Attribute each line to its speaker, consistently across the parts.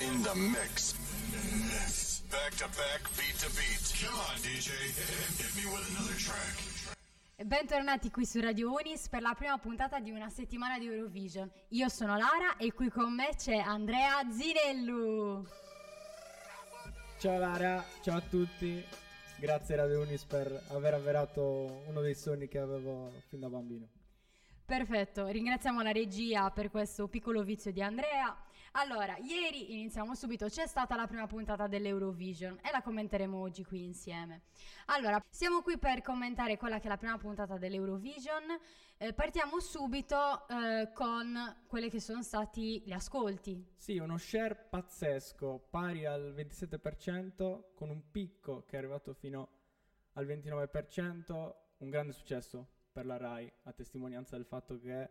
Speaker 1: in the mix. Back to back, beat to beat. Come on, DJ. Hit me with another track.
Speaker 2: Bentornati qui su Radio Unis per la prima puntata di una settimana di Eurovision. Io sono Lara e qui con me c'è Andrea Zinellu.
Speaker 3: Ciao Lara, ciao a tutti. Grazie Radio Unis per aver avverato uno dei sogni che avevo fin da bambino.
Speaker 2: Perfetto, ringraziamo la regia per questo piccolo vizio di Andrea. Allora, ieri iniziamo subito, c'è stata la prima puntata dell'Eurovision e la commenteremo oggi qui insieme. Allora, siamo qui per commentare quella che è la prima puntata dell'Eurovision. Eh, partiamo subito eh, con quelli che sono stati gli ascolti.
Speaker 3: Sì, uno share pazzesco, pari al 27%, con un picco che è arrivato fino al 29%, un grande successo per la RAI, a testimonianza del fatto che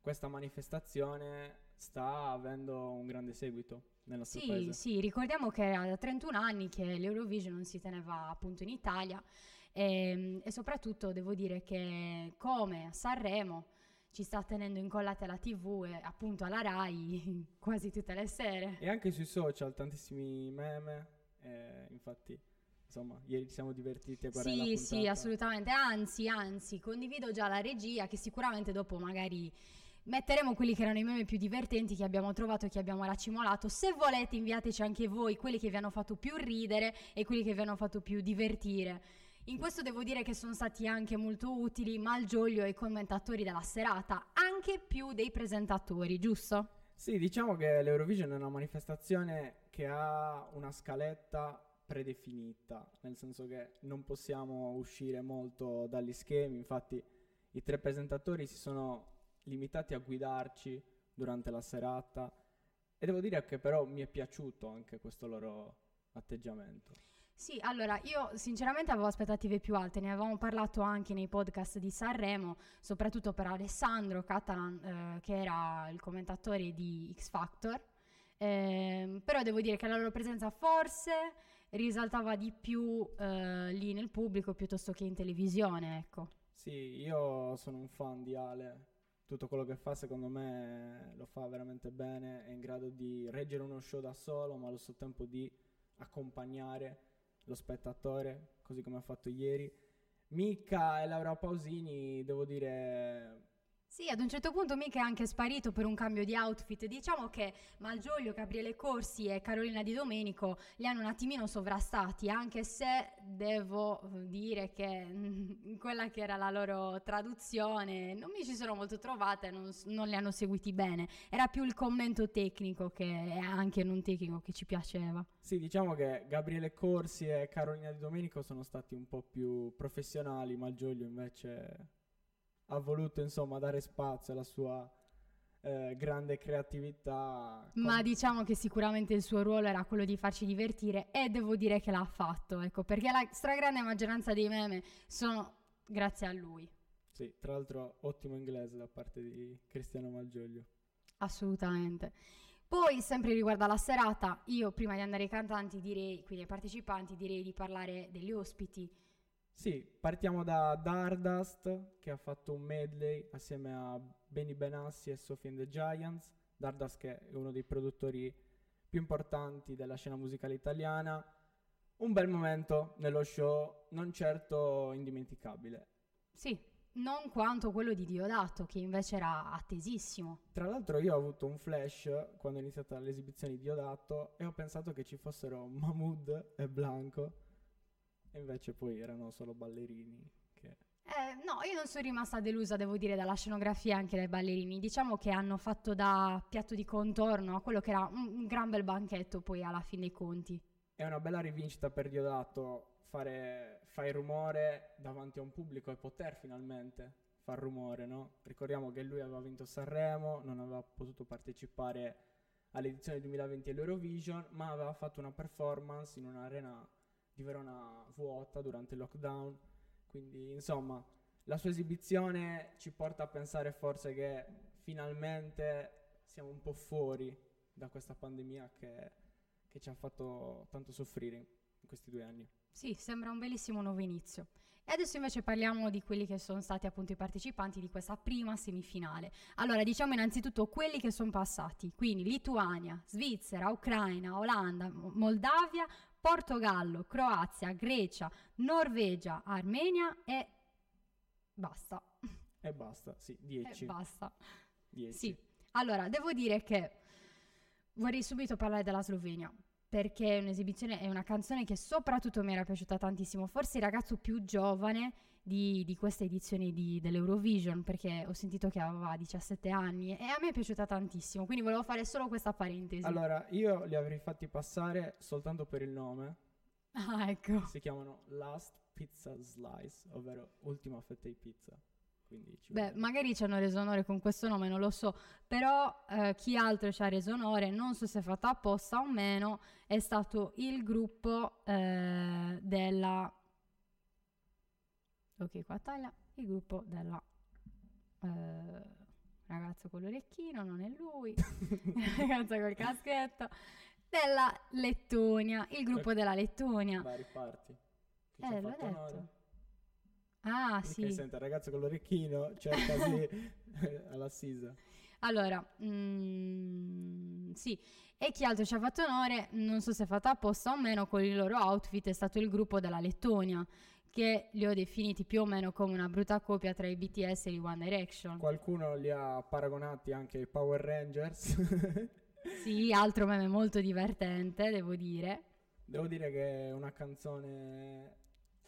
Speaker 3: questa manifestazione sta avendo un grande seguito nel nostro
Speaker 2: Sì,
Speaker 3: paese.
Speaker 2: sì, ricordiamo che è da 31 anni che l'Eurovision non si teneva appunto in Italia e, e soprattutto devo dire che come a Sanremo ci sta tenendo incollati alla TV e appunto alla RAI quasi tutte le sere.
Speaker 3: E anche sui social tantissimi meme, eh, infatti, insomma, ieri ci siamo divertiti a guardare
Speaker 2: Sì, sì, assolutamente. Anzi, anzi, condivido già la regia che sicuramente dopo magari metteremo quelli che erano i meme più divertenti che abbiamo trovato e che abbiamo racimolato. Se volete inviateci anche voi quelli che vi hanno fatto più ridere e quelli che vi hanno fatto più divertire. In questo devo dire che sono stati anche molto utili Malgioglio e i commentatori della serata, anche più dei presentatori, giusto?
Speaker 3: Sì, diciamo che l'Eurovision è una manifestazione che ha una scaletta predefinita, nel senso che non possiamo uscire molto dagli schemi, infatti i tre presentatori si sono limitati a guidarci durante la serata e devo dire che però mi è piaciuto anche questo loro atteggiamento.
Speaker 2: Sì, allora io sinceramente avevo aspettative più alte, ne avevamo parlato anche nei podcast di Sanremo, soprattutto per Alessandro Catalan, eh, che era il commentatore di X Factor. Ehm, però devo dire che la loro presenza forse risaltava di più eh, lì nel pubblico piuttosto che in televisione, ecco.
Speaker 3: Sì, io sono un fan di Ale, tutto quello che fa secondo me lo fa veramente bene, è in grado di reggere uno show da solo, ma allo stesso tempo di accompagnare lo spettatore, così come ha fatto ieri. Mika e Laura Pausini, devo dire,
Speaker 2: Sì, ad un certo punto mica è anche sparito per un cambio di outfit. Diciamo che Malgioglio, Gabriele Corsi e Carolina Di Domenico li hanno un attimino sovrastati, anche se devo dire che mm, quella che era la loro traduzione non mi ci sono molto trovate, non, non li hanno seguiti bene. Era più il commento tecnico che è anche non tecnico che ci piaceva.
Speaker 3: sì, diciamo che Gabriele Corsi e Carolina Di Domenico sono stati un po' più professionali, Malgioglio invece ha voluto insomma dare spazio alla sua eh, grande creatività.
Speaker 2: Ma
Speaker 3: con-
Speaker 2: diciamo che sicuramente il suo ruolo era quello di farci divertire e devo dire che l'ha fatto, ecco, perché la stragrande maggioranza dei meme sono grazie a lui.
Speaker 3: Sì, tra l'altro ottimo inglese da parte di Cristiano Malgioglio.
Speaker 2: Assolutamente. Poi, sempre riguardo alla serata, io prima di andare ai cantanti direi, quindi ai partecipanti, direi di parlare degli ospiti.
Speaker 3: Sì, partiamo da Dardust che ha fatto un medley assieme a Benny Benassi e Sophie and the Giants. Dardust che è uno dei produttori più importanti della scena musicale italiana. Un bel momento nello show, non certo indimenticabile.
Speaker 2: Sì, non quanto quello di Diodato, che invece era attesissimo.
Speaker 3: Tra l'altro io ho avuto un flash quando è iniziata l'esibizione di Diodato e ho pensato che ci fossero Mahmood e Blanco e invece poi erano solo ballerini che...
Speaker 2: Eh, no, io non sono rimasta delusa, devo dire, dalla scenografia e anche dai ballerini. Diciamo che hanno fatto da piatto di contorno a quello che era un, un gran bel banchetto poi alla fine dei conti.
Speaker 3: È una bella rivincita per Diodato fare, fare rumore davanti a un pubblico e poter finalmente far rumore, no? Ricordiamo che lui aveva vinto Sanremo, non aveva potuto partecipare all'edizione 2020 all'Eurovision, ma aveva fatto una performance in un'arena di Verona vuota durante il lockdown. Quindi, insomma, la sua esibizione ci porta a pensare forse che finalmente siamo un po' fuori da questa pandemia che, che ci ha fatto tanto soffrire in questi due anni.
Speaker 2: Sì, sembra un bellissimo nuovo inizio. E adesso invece parliamo di quelli che sono stati appunto i partecipanti di questa prima semifinale. Allora, diciamo innanzitutto quelli che sono passati, quindi Lituania, Svizzera, Ucraina, Olanda, Moldavia, Portogallo, Croazia, Grecia, Norvegia, Armenia e basta.
Speaker 3: E basta, sì,
Speaker 2: E
Speaker 3: 10.
Speaker 2: basta.
Speaker 3: 10.
Speaker 2: Sì, allora devo dire che vorrei subito parlare della Slovenia perché è un'esibizione, è una canzone che soprattutto mi era piaciuta tantissimo, forse il ragazzo più giovane di, di queste edizioni di- dell'Eurovision perché ho sentito che aveva 17 anni e a me è piaciuta tantissimo, quindi volevo fare solo questa parentesi.
Speaker 3: Allora, io li avrei fatti passare soltanto per il nome.
Speaker 2: Ah, ecco.
Speaker 3: Si chiamano Last Pizza Slice, ovvero ultima fetta di pizza.
Speaker 2: Beh, magari ci hanno reso onore con questo nome, non lo so, però eh, chi altro ci ha reso onore, non so se è fatto apposta o meno, è stato il gruppo eh, della... Ok, qua taglia, il gruppo della... eh, ragazzo con l'orecchino, non è lui, ragazza col caschetto, della Lettonia, il gruppo della Lettonia.
Speaker 3: Chi ci ha
Speaker 2: Eh, l'ho
Speaker 3: fatto onore?
Speaker 2: detto. Ah,
Speaker 3: Perché
Speaker 2: sì.
Speaker 3: senta, il ragazzo con l'orecchino cerca di all'assisa.
Speaker 2: Allora, mm, sì, e chi altro ci ha fatto onore, non so se è fatto apposta o meno, con il loro outfit è stato il gruppo della Lettonia, che li ho definiti più o meno come una brutta copia tra i BTS e i One Direction.
Speaker 3: Qualcuno li ha paragonati anche ai Power Rangers.
Speaker 2: Sì, altro meme molto divertente, devo dire.
Speaker 3: Devo dire che è una canzone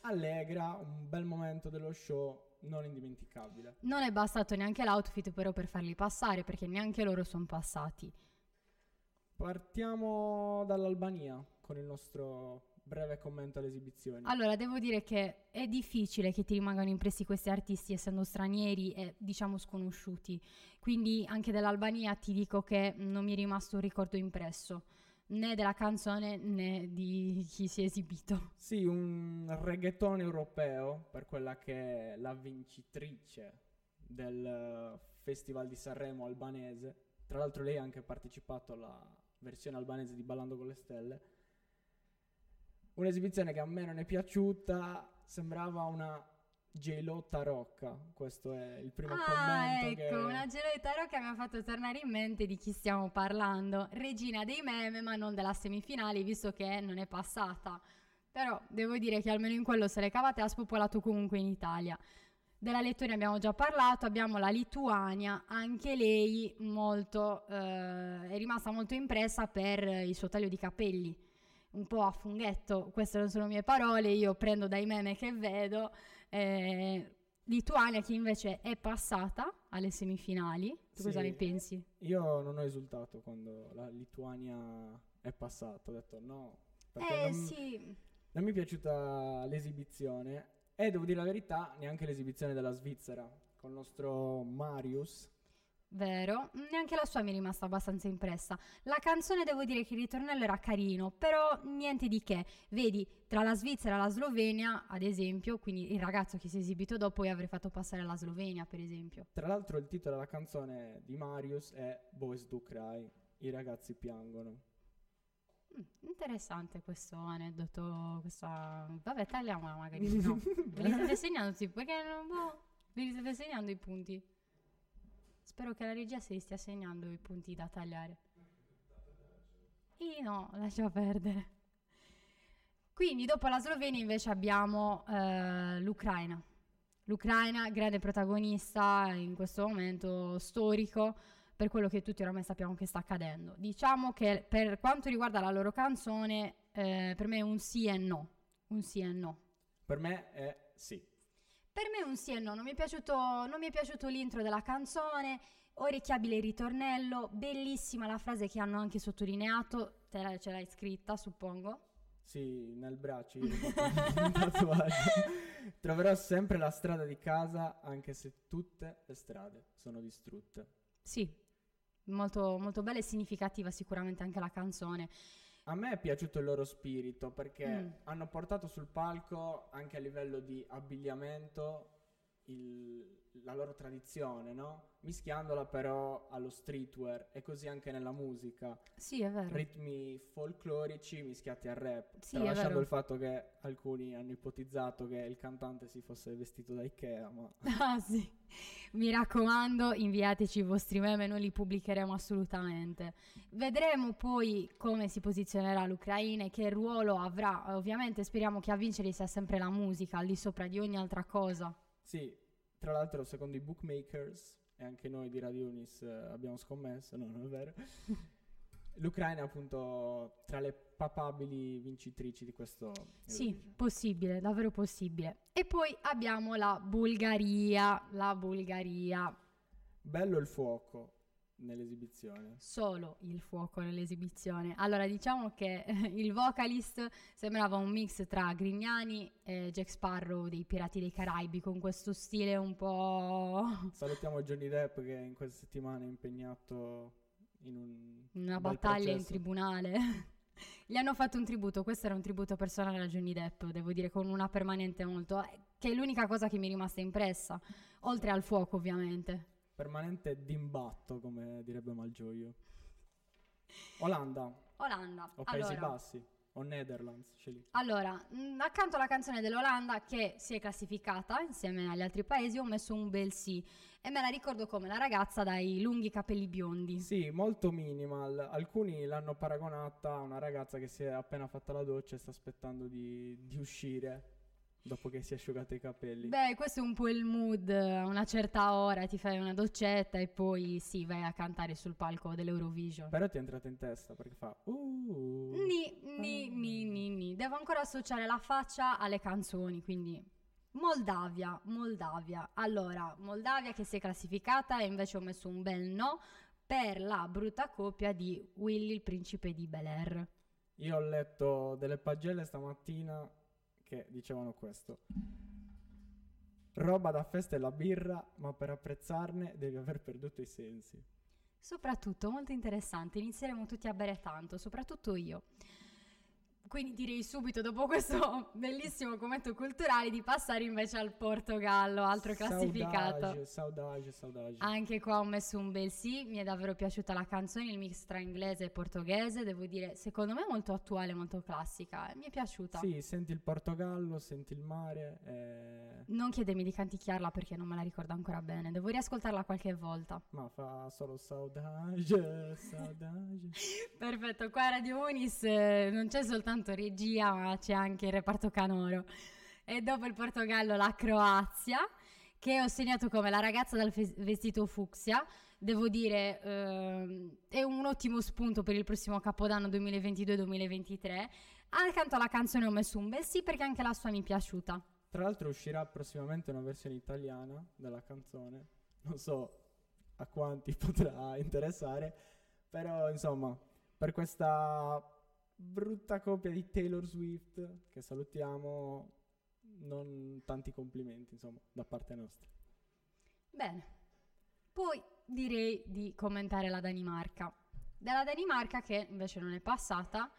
Speaker 3: allegra, un bel momento dello show, non indimenticabile.
Speaker 2: Non è bastato neanche l'outfit però per farli passare, perché neanche loro sono passati.
Speaker 3: Partiamo dall'Albania con il nostro breve commento alle esibizioni.
Speaker 2: Allora, devo dire che è difficile che ti rimangano impressi questi artisti essendo stranieri e diciamo sconosciuti. Quindi anche dell'Albania ti dico che non mi è rimasto un ricordo impresso né della canzone né di chi si è esibito.
Speaker 3: Sì, un reggaeton europeo per quella che è la vincitrice del eh, Festival di Sanremo albanese. Tra l'altro lei ha anche partecipato alla versione albanese di Ballando con le Stelle. Un'esibizione che a me non è piaciuta, sembrava una J-Lo tarocca. Questo è il primo
Speaker 2: ah,
Speaker 3: commento
Speaker 2: ecco,
Speaker 3: che...
Speaker 2: una gelata che mi ha fatto tornare in mente di chi stiamo parlando. Regina dei meme, ma non della semifinale, visto che non è passata. Però devo dire che almeno in quello se le cavate ha spopolato comunque in Italia. Della Lettonia abbiamo già parlato, abbiamo la Lituania, anche lei molto, eh, è rimasta molto impressa per il suo taglio di capelli, un po' a funghetto, queste non sono mie parole, io prendo dai meme che vedo. Eh, Lituania che invece è passata alle semifinali, tu cosa
Speaker 3: Sì.
Speaker 2: ne pensi?
Speaker 3: Io non ho esultato quando la Lituania è passata, ho detto no, perché
Speaker 2: Eh
Speaker 3: non,
Speaker 2: sì,
Speaker 3: non mi è piaciuta l'esibizione e devo dire la verità, neanche l'esibizione della Svizzera con il nostro Marius.
Speaker 2: Vero, neanche la sua mi è rimasta abbastanza impressa. La canzone devo dire che il ritornello era carino, però niente di che. Vedi, tra la Svizzera e la Slovenia, ad esempio, quindi il ragazzo che si è esibito dopo, io avrei fatto passare la Slovenia, per esempio.
Speaker 3: Tra l'altro il titolo della canzone di Marius è Boys Do Cry, i ragazzi piangono.
Speaker 2: Mm, interessante questo aneddoto, questa... Vabbè, tagliamola magari, no. Ve li state segnando, sì, perché non... boh, ve li state segnando i punti. Spero che la regia se li stia segnando i punti da tagliare. Ih, no, lascia perdere. Quindi dopo la Slovenia invece abbiamo eh, l'Ucraina. L'Ucraina, grande protagonista in questo momento storico per quello che tutti oramai sappiamo che sta accadendo. Diciamo che per quanto riguarda la loro canzone, eh, per me è un sì e no. Un sì e no.
Speaker 3: Per me è sì.
Speaker 2: Per me un sì e no, non mi è piaciuto, non mi è piaciuto l'intro della canzone, orecchiabile il ritornello, bellissima la frase che hanno anche sottolineato, te la, ce l'hai scritta suppongo.
Speaker 3: Sì, nel braccio un tatuaggio. Troverò sempre la strada di casa anche se tutte le strade sono distrutte.
Speaker 2: Sì, molto, molto bella e significativa sicuramente anche la canzone.
Speaker 3: A me è piaciuto il loro spirito perché
Speaker 2: Mm.
Speaker 3: hanno portato sul palco anche a livello di abbigliamento il- la loro tradizione, no? Mischiandola però allo streetwear e così anche nella musica.
Speaker 2: Sì, è vero.
Speaker 3: Ritmi folclorici mischiati al rap.
Speaker 2: Sì,
Speaker 3: Tralasciando il fatto che alcuni hanno ipotizzato che il cantante si fosse vestito da Ikea, ma
Speaker 2: Ah sì, mi raccomando, inviateci i vostri meme, noi li pubblicheremo assolutamente. Vedremo poi come si posizionerà l'Ucraina e che ruolo avrà. Ovviamente speriamo che a vincere sia sempre la musica, al di sopra di ogni altra cosa.
Speaker 3: Sì, tra l'altro secondo i bookmakers e anche noi di Radio Unis eh, abbiamo scommesso, no, non è vero. L'Ucraina è appunto tra le papabili vincitrici di questo
Speaker 2: Sì,
Speaker 3: Eurovision.
Speaker 2: possibile, davvero possibile. E poi abbiamo la Bulgaria, la Bulgaria,
Speaker 3: Bello il fuoco nell'esibizione.
Speaker 2: solo il fuoco nell'esibizione. Allora, diciamo che il vocalist sembrava un mix tra Grignani e Jack Sparrow dei Pirati dei Caraibi, con questo stile un po'
Speaker 3: Salutiamo Johnny Depp che in queste settimane è impegnato in un
Speaker 2: una battaglia in
Speaker 3: processo.
Speaker 2: tribunale. Gli hanno fatto un tributo, questo era un tributo personale a Johnny Depp, devo dire con una permanente molto, eh, che è l'unica cosa che mi è rimasta impressa, oltre al fuoco ovviamente.
Speaker 3: Permanente d'imbatto, come direbbe Malgioglio. Olanda
Speaker 2: Olanda.
Speaker 3: o Paesi
Speaker 2: allora,
Speaker 3: Bassi o Netherlands,
Speaker 2: allora, mh, accanto alla canzone dell'Olanda che si è classificata insieme agli altri paesi ho messo un bel sì e me la ricordo come la ragazza dai lunghi capelli biondi.
Speaker 3: Sì, molto minimal. Alcuni l'hanno paragonata a una ragazza che si è appena fatta la doccia e sta aspettando di, di uscire dopo che si è asciugato i capelli.
Speaker 2: Beh, questo è un po' il mood, a una certa ora ti fai una doccetta e poi sì, vai a cantare sul palco dell'Eurovision.
Speaker 3: Però ti è entrata in testa perché fa uh,
Speaker 2: Ni, ni, ni, ni, ni. Devo ancora associare la faccia alle canzoni, quindi Moldavia, Moldavia. Allora, Moldavia che si è classificata e invece ho messo un bel no per la brutta coppia di Willy il principe di Bel Air.
Speaker 3: Io ho letto delle pagelle stamattina che dicevano questo. Roba da festa e la birra, ma per apprezzarne devi aver perduto i sensi.
Speaker 2: Soprattutto, molto interessante, inizieremo tutti a bere tanto, soprattutto io. Quindi direi subito, dopo questo bellissimo commento culturale, di passare invece al Portogallo, altro classificato.
Speaker 3: Saudade, saudade, saudade.
Speaker 2: Anche qua ho messo un bel sì, mi è davvero piaciuta la canzone, il mix tra inglese e portoghese, devo dire, secondo me molto attuale, molto classica, eh, mi è piaciuta.
Speaker 3: Sì, senti il Portogallo, senti il mare. eh,
Speaker 2: Non chiedemi di canticchiarla perché non me la ricordo ancora bene, devo riascoltarla qualche volta.
Speaker 3: Ma fa solo saudade, saudade.
Speaker 2: Perfetto, qua a Radio Unis eh, non c'è soltanto regia, ma c'è anche il reparto canoro. E dopo il Portogallo la Croazia, che ho segnato come la ragazza dal fe- vestito fucsia. Devo dire, ehm, è un ottimo spunto per il prossimo capodanno 2022-2023. Accanto alla canzone ho messo un bel sì perché anche la sua mi è piaciuta.
Speaker 3: Tra l'altro uscirà prossimamente una versione italiana della canzone. Non so a quanti potrà interessare, però insomma, per questa brutta copia di Taylor Swift, che salutiamo, non tanti complimenti, insomma, da parte nostra.
Speaker 2: Bene, poi direi di commentare la Danimarca. Della Danimarca che invece non è passata,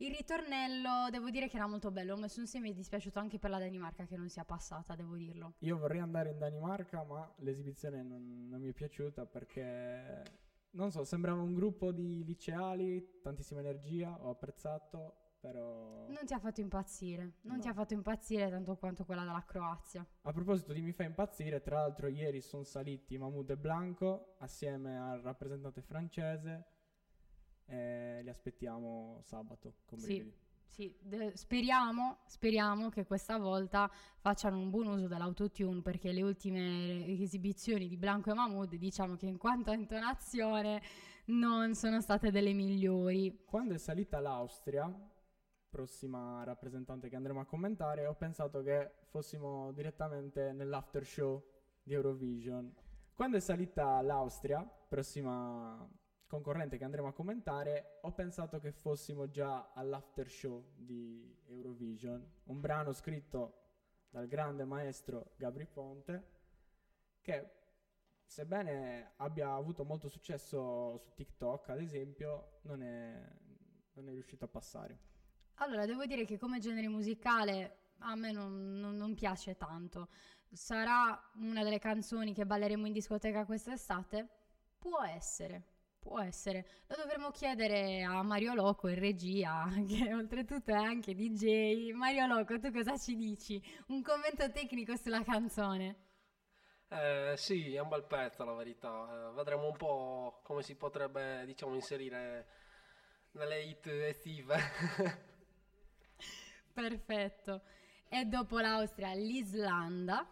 Speaker 2: il ritornello devo dire che era molto bello, ho messo un sì, mi è dispiaciuto anche per la Danimarca che non sia passata, devo dirlo.
Speaker 3: Io vorrei andare in Danimarca, ma l'esibizione non, non mi è piaciuta perché, non so, sembrava un gruppo di liceali, tantissima energia, ho apprezzato, però...
Speaker 2: Non ti ha fatto impazzire, non
Speaker 3: No.
Speaker 2: ti ha fatto impazzire tanto quanto quella della Croazia.
Speaker 3: A proposito di mi fa impazzire, tra l'altro ieri sono saliti Mahmoud e Blanco assieme al rappresentante francese e li aspettiamo sabato con
Speaker 2: Sì. Sì, de- speriamo, speriamo che questa volta facciano un buon uso dell'autotune perché le ultime esibizioni di Blanco e Mahmood diciamo che in quanto a intonazione non sono state delle migliori.
Speaker 3: Quando è salita l'Austria, prossima rappresentante che andremo a commentare, ho pensato che fossimo direttamente nell'after show di Eurovision. Quando è salita l'Austria, prossima concorrente che andremo a commentare, ho pensato che fossimo già all'after show di Eurovision, un brano scritto dal grande maestro Gabri Ponte, che sebbene abbia avuto molto successo su TikTok, ad esempio, non è, non è riuscito a passare.
Speaker 2: Allora, devo dire che come genere musicale a me non, non- non piace tanto. Sarà una delle canzoni che balleremo in discoteca quest'estate? Può essere, può essere. Lo dovremmo chiedere a Mario Loco in regia, che oltretutto è anche DJ. Mario Loco, tu cosa ci dici? Un commento tecnico sulla canzone.
Speaker 4: Eh, sì, è un bel pezzo la verità. Eh, vedremo un po' come si potrebbe, diciamo, inserire nelle hit estive.
Speaker 2: Perfetto. E dopo l'Austria, l'Islanda.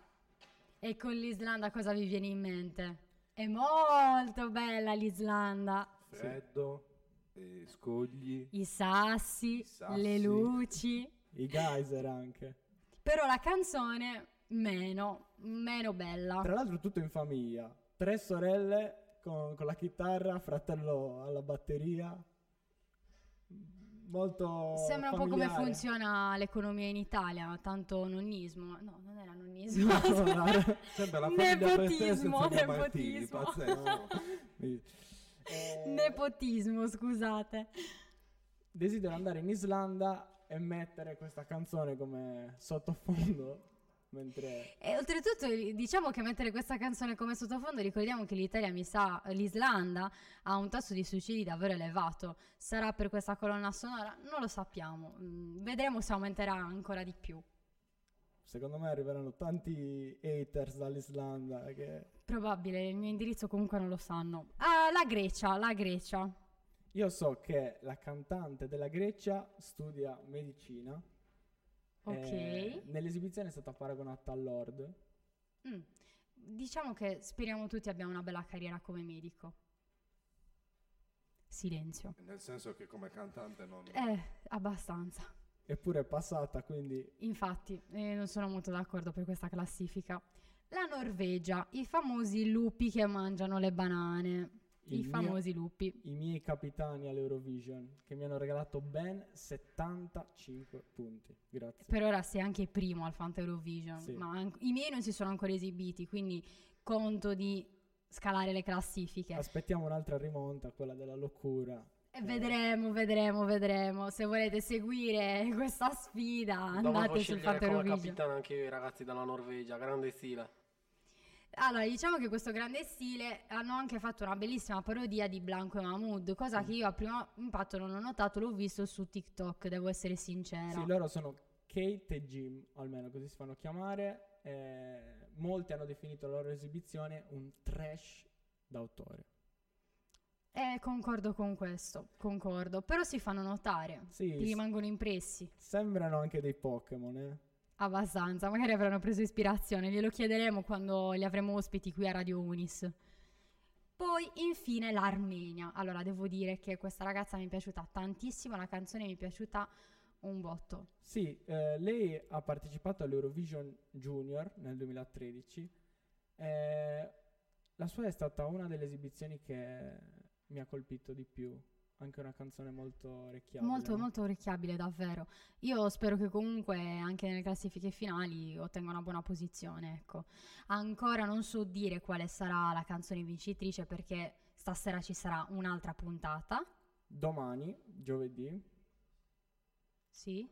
Speaker 2: E con l'Islanda cosa vi viene in mente? È molto bella l'Islanda.
Speaker 5: Freddo, eh, scogli.
Speaker 2: I sassi,
Speaker 5: I sassi.
Speaker 2: le luci.
Speaker 3: I geyser anche.
Speaker 2: Però la canzone meno, meno bella.
Speaker 3: Tra l'altro tutto in famiglia. Tre sorelle con, con la chitarra, fratello alla batteria. Molto
Speaker 2: Sembra un po' come
Speaker 3: familiare.
Speaker 2: funziona l'economia in Italia, tanto nonnismo. No, non era nonnismo.
Speaker 5: Sembra la famiglia Prestè
Speaker 2: nepotismo,
Speaker 5: senza Martini,
Speaker 2: nepotismo.
Speaker 3: eh,
Speaker 2: nepotismo, scusate.
Speaker 3: desidero andare in Islanda e mettere questa canzone come sottofondo mentre
Speaker 2: E oltretutto diciamo che mettere questa canzone come sottofondo, ricordiamo che l'Italia mi sa, l'Islanda ha un tasso di suicidi davvero elevato. Sarà per questa colonna sonora? Non lo sappiamo. Mm, Vedremo se aumenterà ancora di più.
Speaker 3: secondo me arriveranno tanti haters dall'Islanda che
Speaker 2: Probabile, il mio indirizzo comunque non lo sanno. Ah, la Grecia, la Grecia.
Speaker 3: io so che la cantante della Grecia studia medicina
Speaker 2: Ok.
Speaker 3: e nell'esibizione è stata paragonata a Lord
Speaker 2: Mm. Diciamo che speriamo tutti abbia una bella carriera come medico. Silenzio.
Speaker 5: Nel senso che come cantante non...
Speaker 2: Eh, abbastanza.
Speaker 3: eppure è passata quindi
Speaker 2: Infatti, eh, non sono molto d'accordo per questa classifica. La Norvegia, i famosi lupi che mangiano le banane. I
Speaker 3: Il mio-
Speaker 2: famosi lupi.
Speaker 3: i miei capitani all'Eurovision che mi hanno regalato ben 75 punti grazie
Speaker 2: Per ora sei anche primo al Fanta Eurovision,
Speaker 3: Sì.
Speaker 2: ma an- i miei non si sono ancora esibiti, quindi conto di scalare le classifiche.
Speaker 3: aspettiamo un'altra rimonta quella della locura
Speaker 2: E vedremo, vedremo, vedremo. Se volete seguire questa sfida, andate sul
Speaker 4: scegliere
Speaker 2: Fanta
Speaker 4: come
Speaker 2: Eurovision.
Speaker 4: capitano anche io i ragazzi della Norvegia, grande stile.
Speaker 2: Allora, diciamo che questo grande stile hanno anche fatto una bellissima parodia di Blanco e Mahmood, cosa che io a primo impatto non ho notato, l'ho visto su TikTok, devo essere sincera.
Speaker 3: Sì, loro sono Kate e Jim, almeno così si fanno chiamare. eh, molti hanno definito la loro esibizione un trash d'autore.
Speaker 2: Eh, concordo con questo, concordo. Però si fanno notare,
Speaker 3: Sì,
Speaker 2: rimangono impressi.
Speaker 3: sembrano anche dei Pokémon, eh.
Speaker 2: Abbastanza, magari avranno preso ispirazione, glielo chiederemo quando li avremo ospiti qui a Radio Unis. Poi infine l'Armenia. Allora, devo dire che questa ragazza mi è piaciuta tantissimo, la canzone mi è piaciuta un botto.
Speaker 3: Sì, eh, lei ha partecipato all'Eurovision Junior nel 2013. eh, la sua è stata una delle esibizioni che mi ha colpito di più. Anche una canzone molto orecchiabile.
Speaker 2: Molto, molto orecchiabile, davvero. Io spero che comunque anche nelle classifiche finali ottenga una buona posizione, ecco. Ancora non so dire quale sarà la canzone vincitrice perché stasera ci sarà un'altra puntata.
Speaker 3: Domani, giovedì,
Speaker 2: Sì?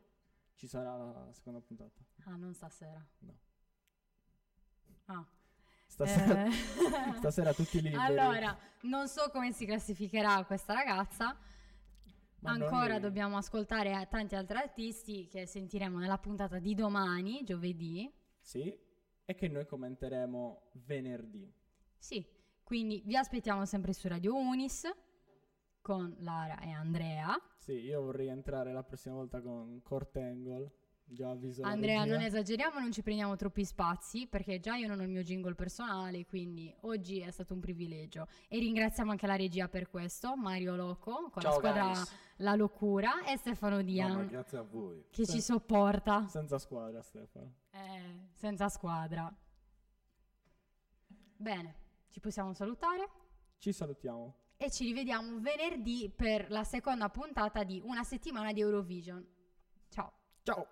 Speaker 3: ci sarà la seconda puntata.
Speaker 2: Ah, non stasera.
Speaker 3: No.
Speaker 2: Ah.
Speaker 3: Stasera,
Speaker 2: Eh.
Speaker 3: stasera tutti liberi.
Speaker 2: Allora, non so come si classificherà questa ragazza.
Speaker 3: Ma
Speaker 2: Ancora dobbiamo ascoltare eh, tanti altri artisti che sentiremo nella puntata di domani, giovedì.
Speaker 3: Sì, e che noi commenteremo venerdì.
Speaker 2: Sì, quindi vi aspettiamo sempre su Radio Unis con Lara e Andrea.
Speaker 3: Sì, io vorrei entrare la prossima volta con Cortangle. Già avviso la
Speaker 2: Andrea, non esageriamo, non ci prendiamo troppi spazi perché già io non ho il mio jingle personale, quindi oggi è stato un privilegio. E ringraziamo anche la regia per questo, Mario Loco, con la
Speaker 4: Ciao
Speaker 2: squadra
Speaker 4: guys.
Speaker 2: La Locura e Stefano
Speaker 5: No,
Speaker 2: Dian
Speaker 5: ma grazie a voi.
Speaker 2: che
Speaker 3: Sì.
Speaker 2: ci sopporta.
Speaker 3: Senza squadra, Stefano.
Speaker 2: Eh, senza squadra. Bene, ci possiamo salutare
Speaker 3: Ci salutiamo.
Speaker 2: e ci rivediamo venerdì per la seconda puntata di una settimana di Eurovision. Ciao.
Speaker 3: Ciao!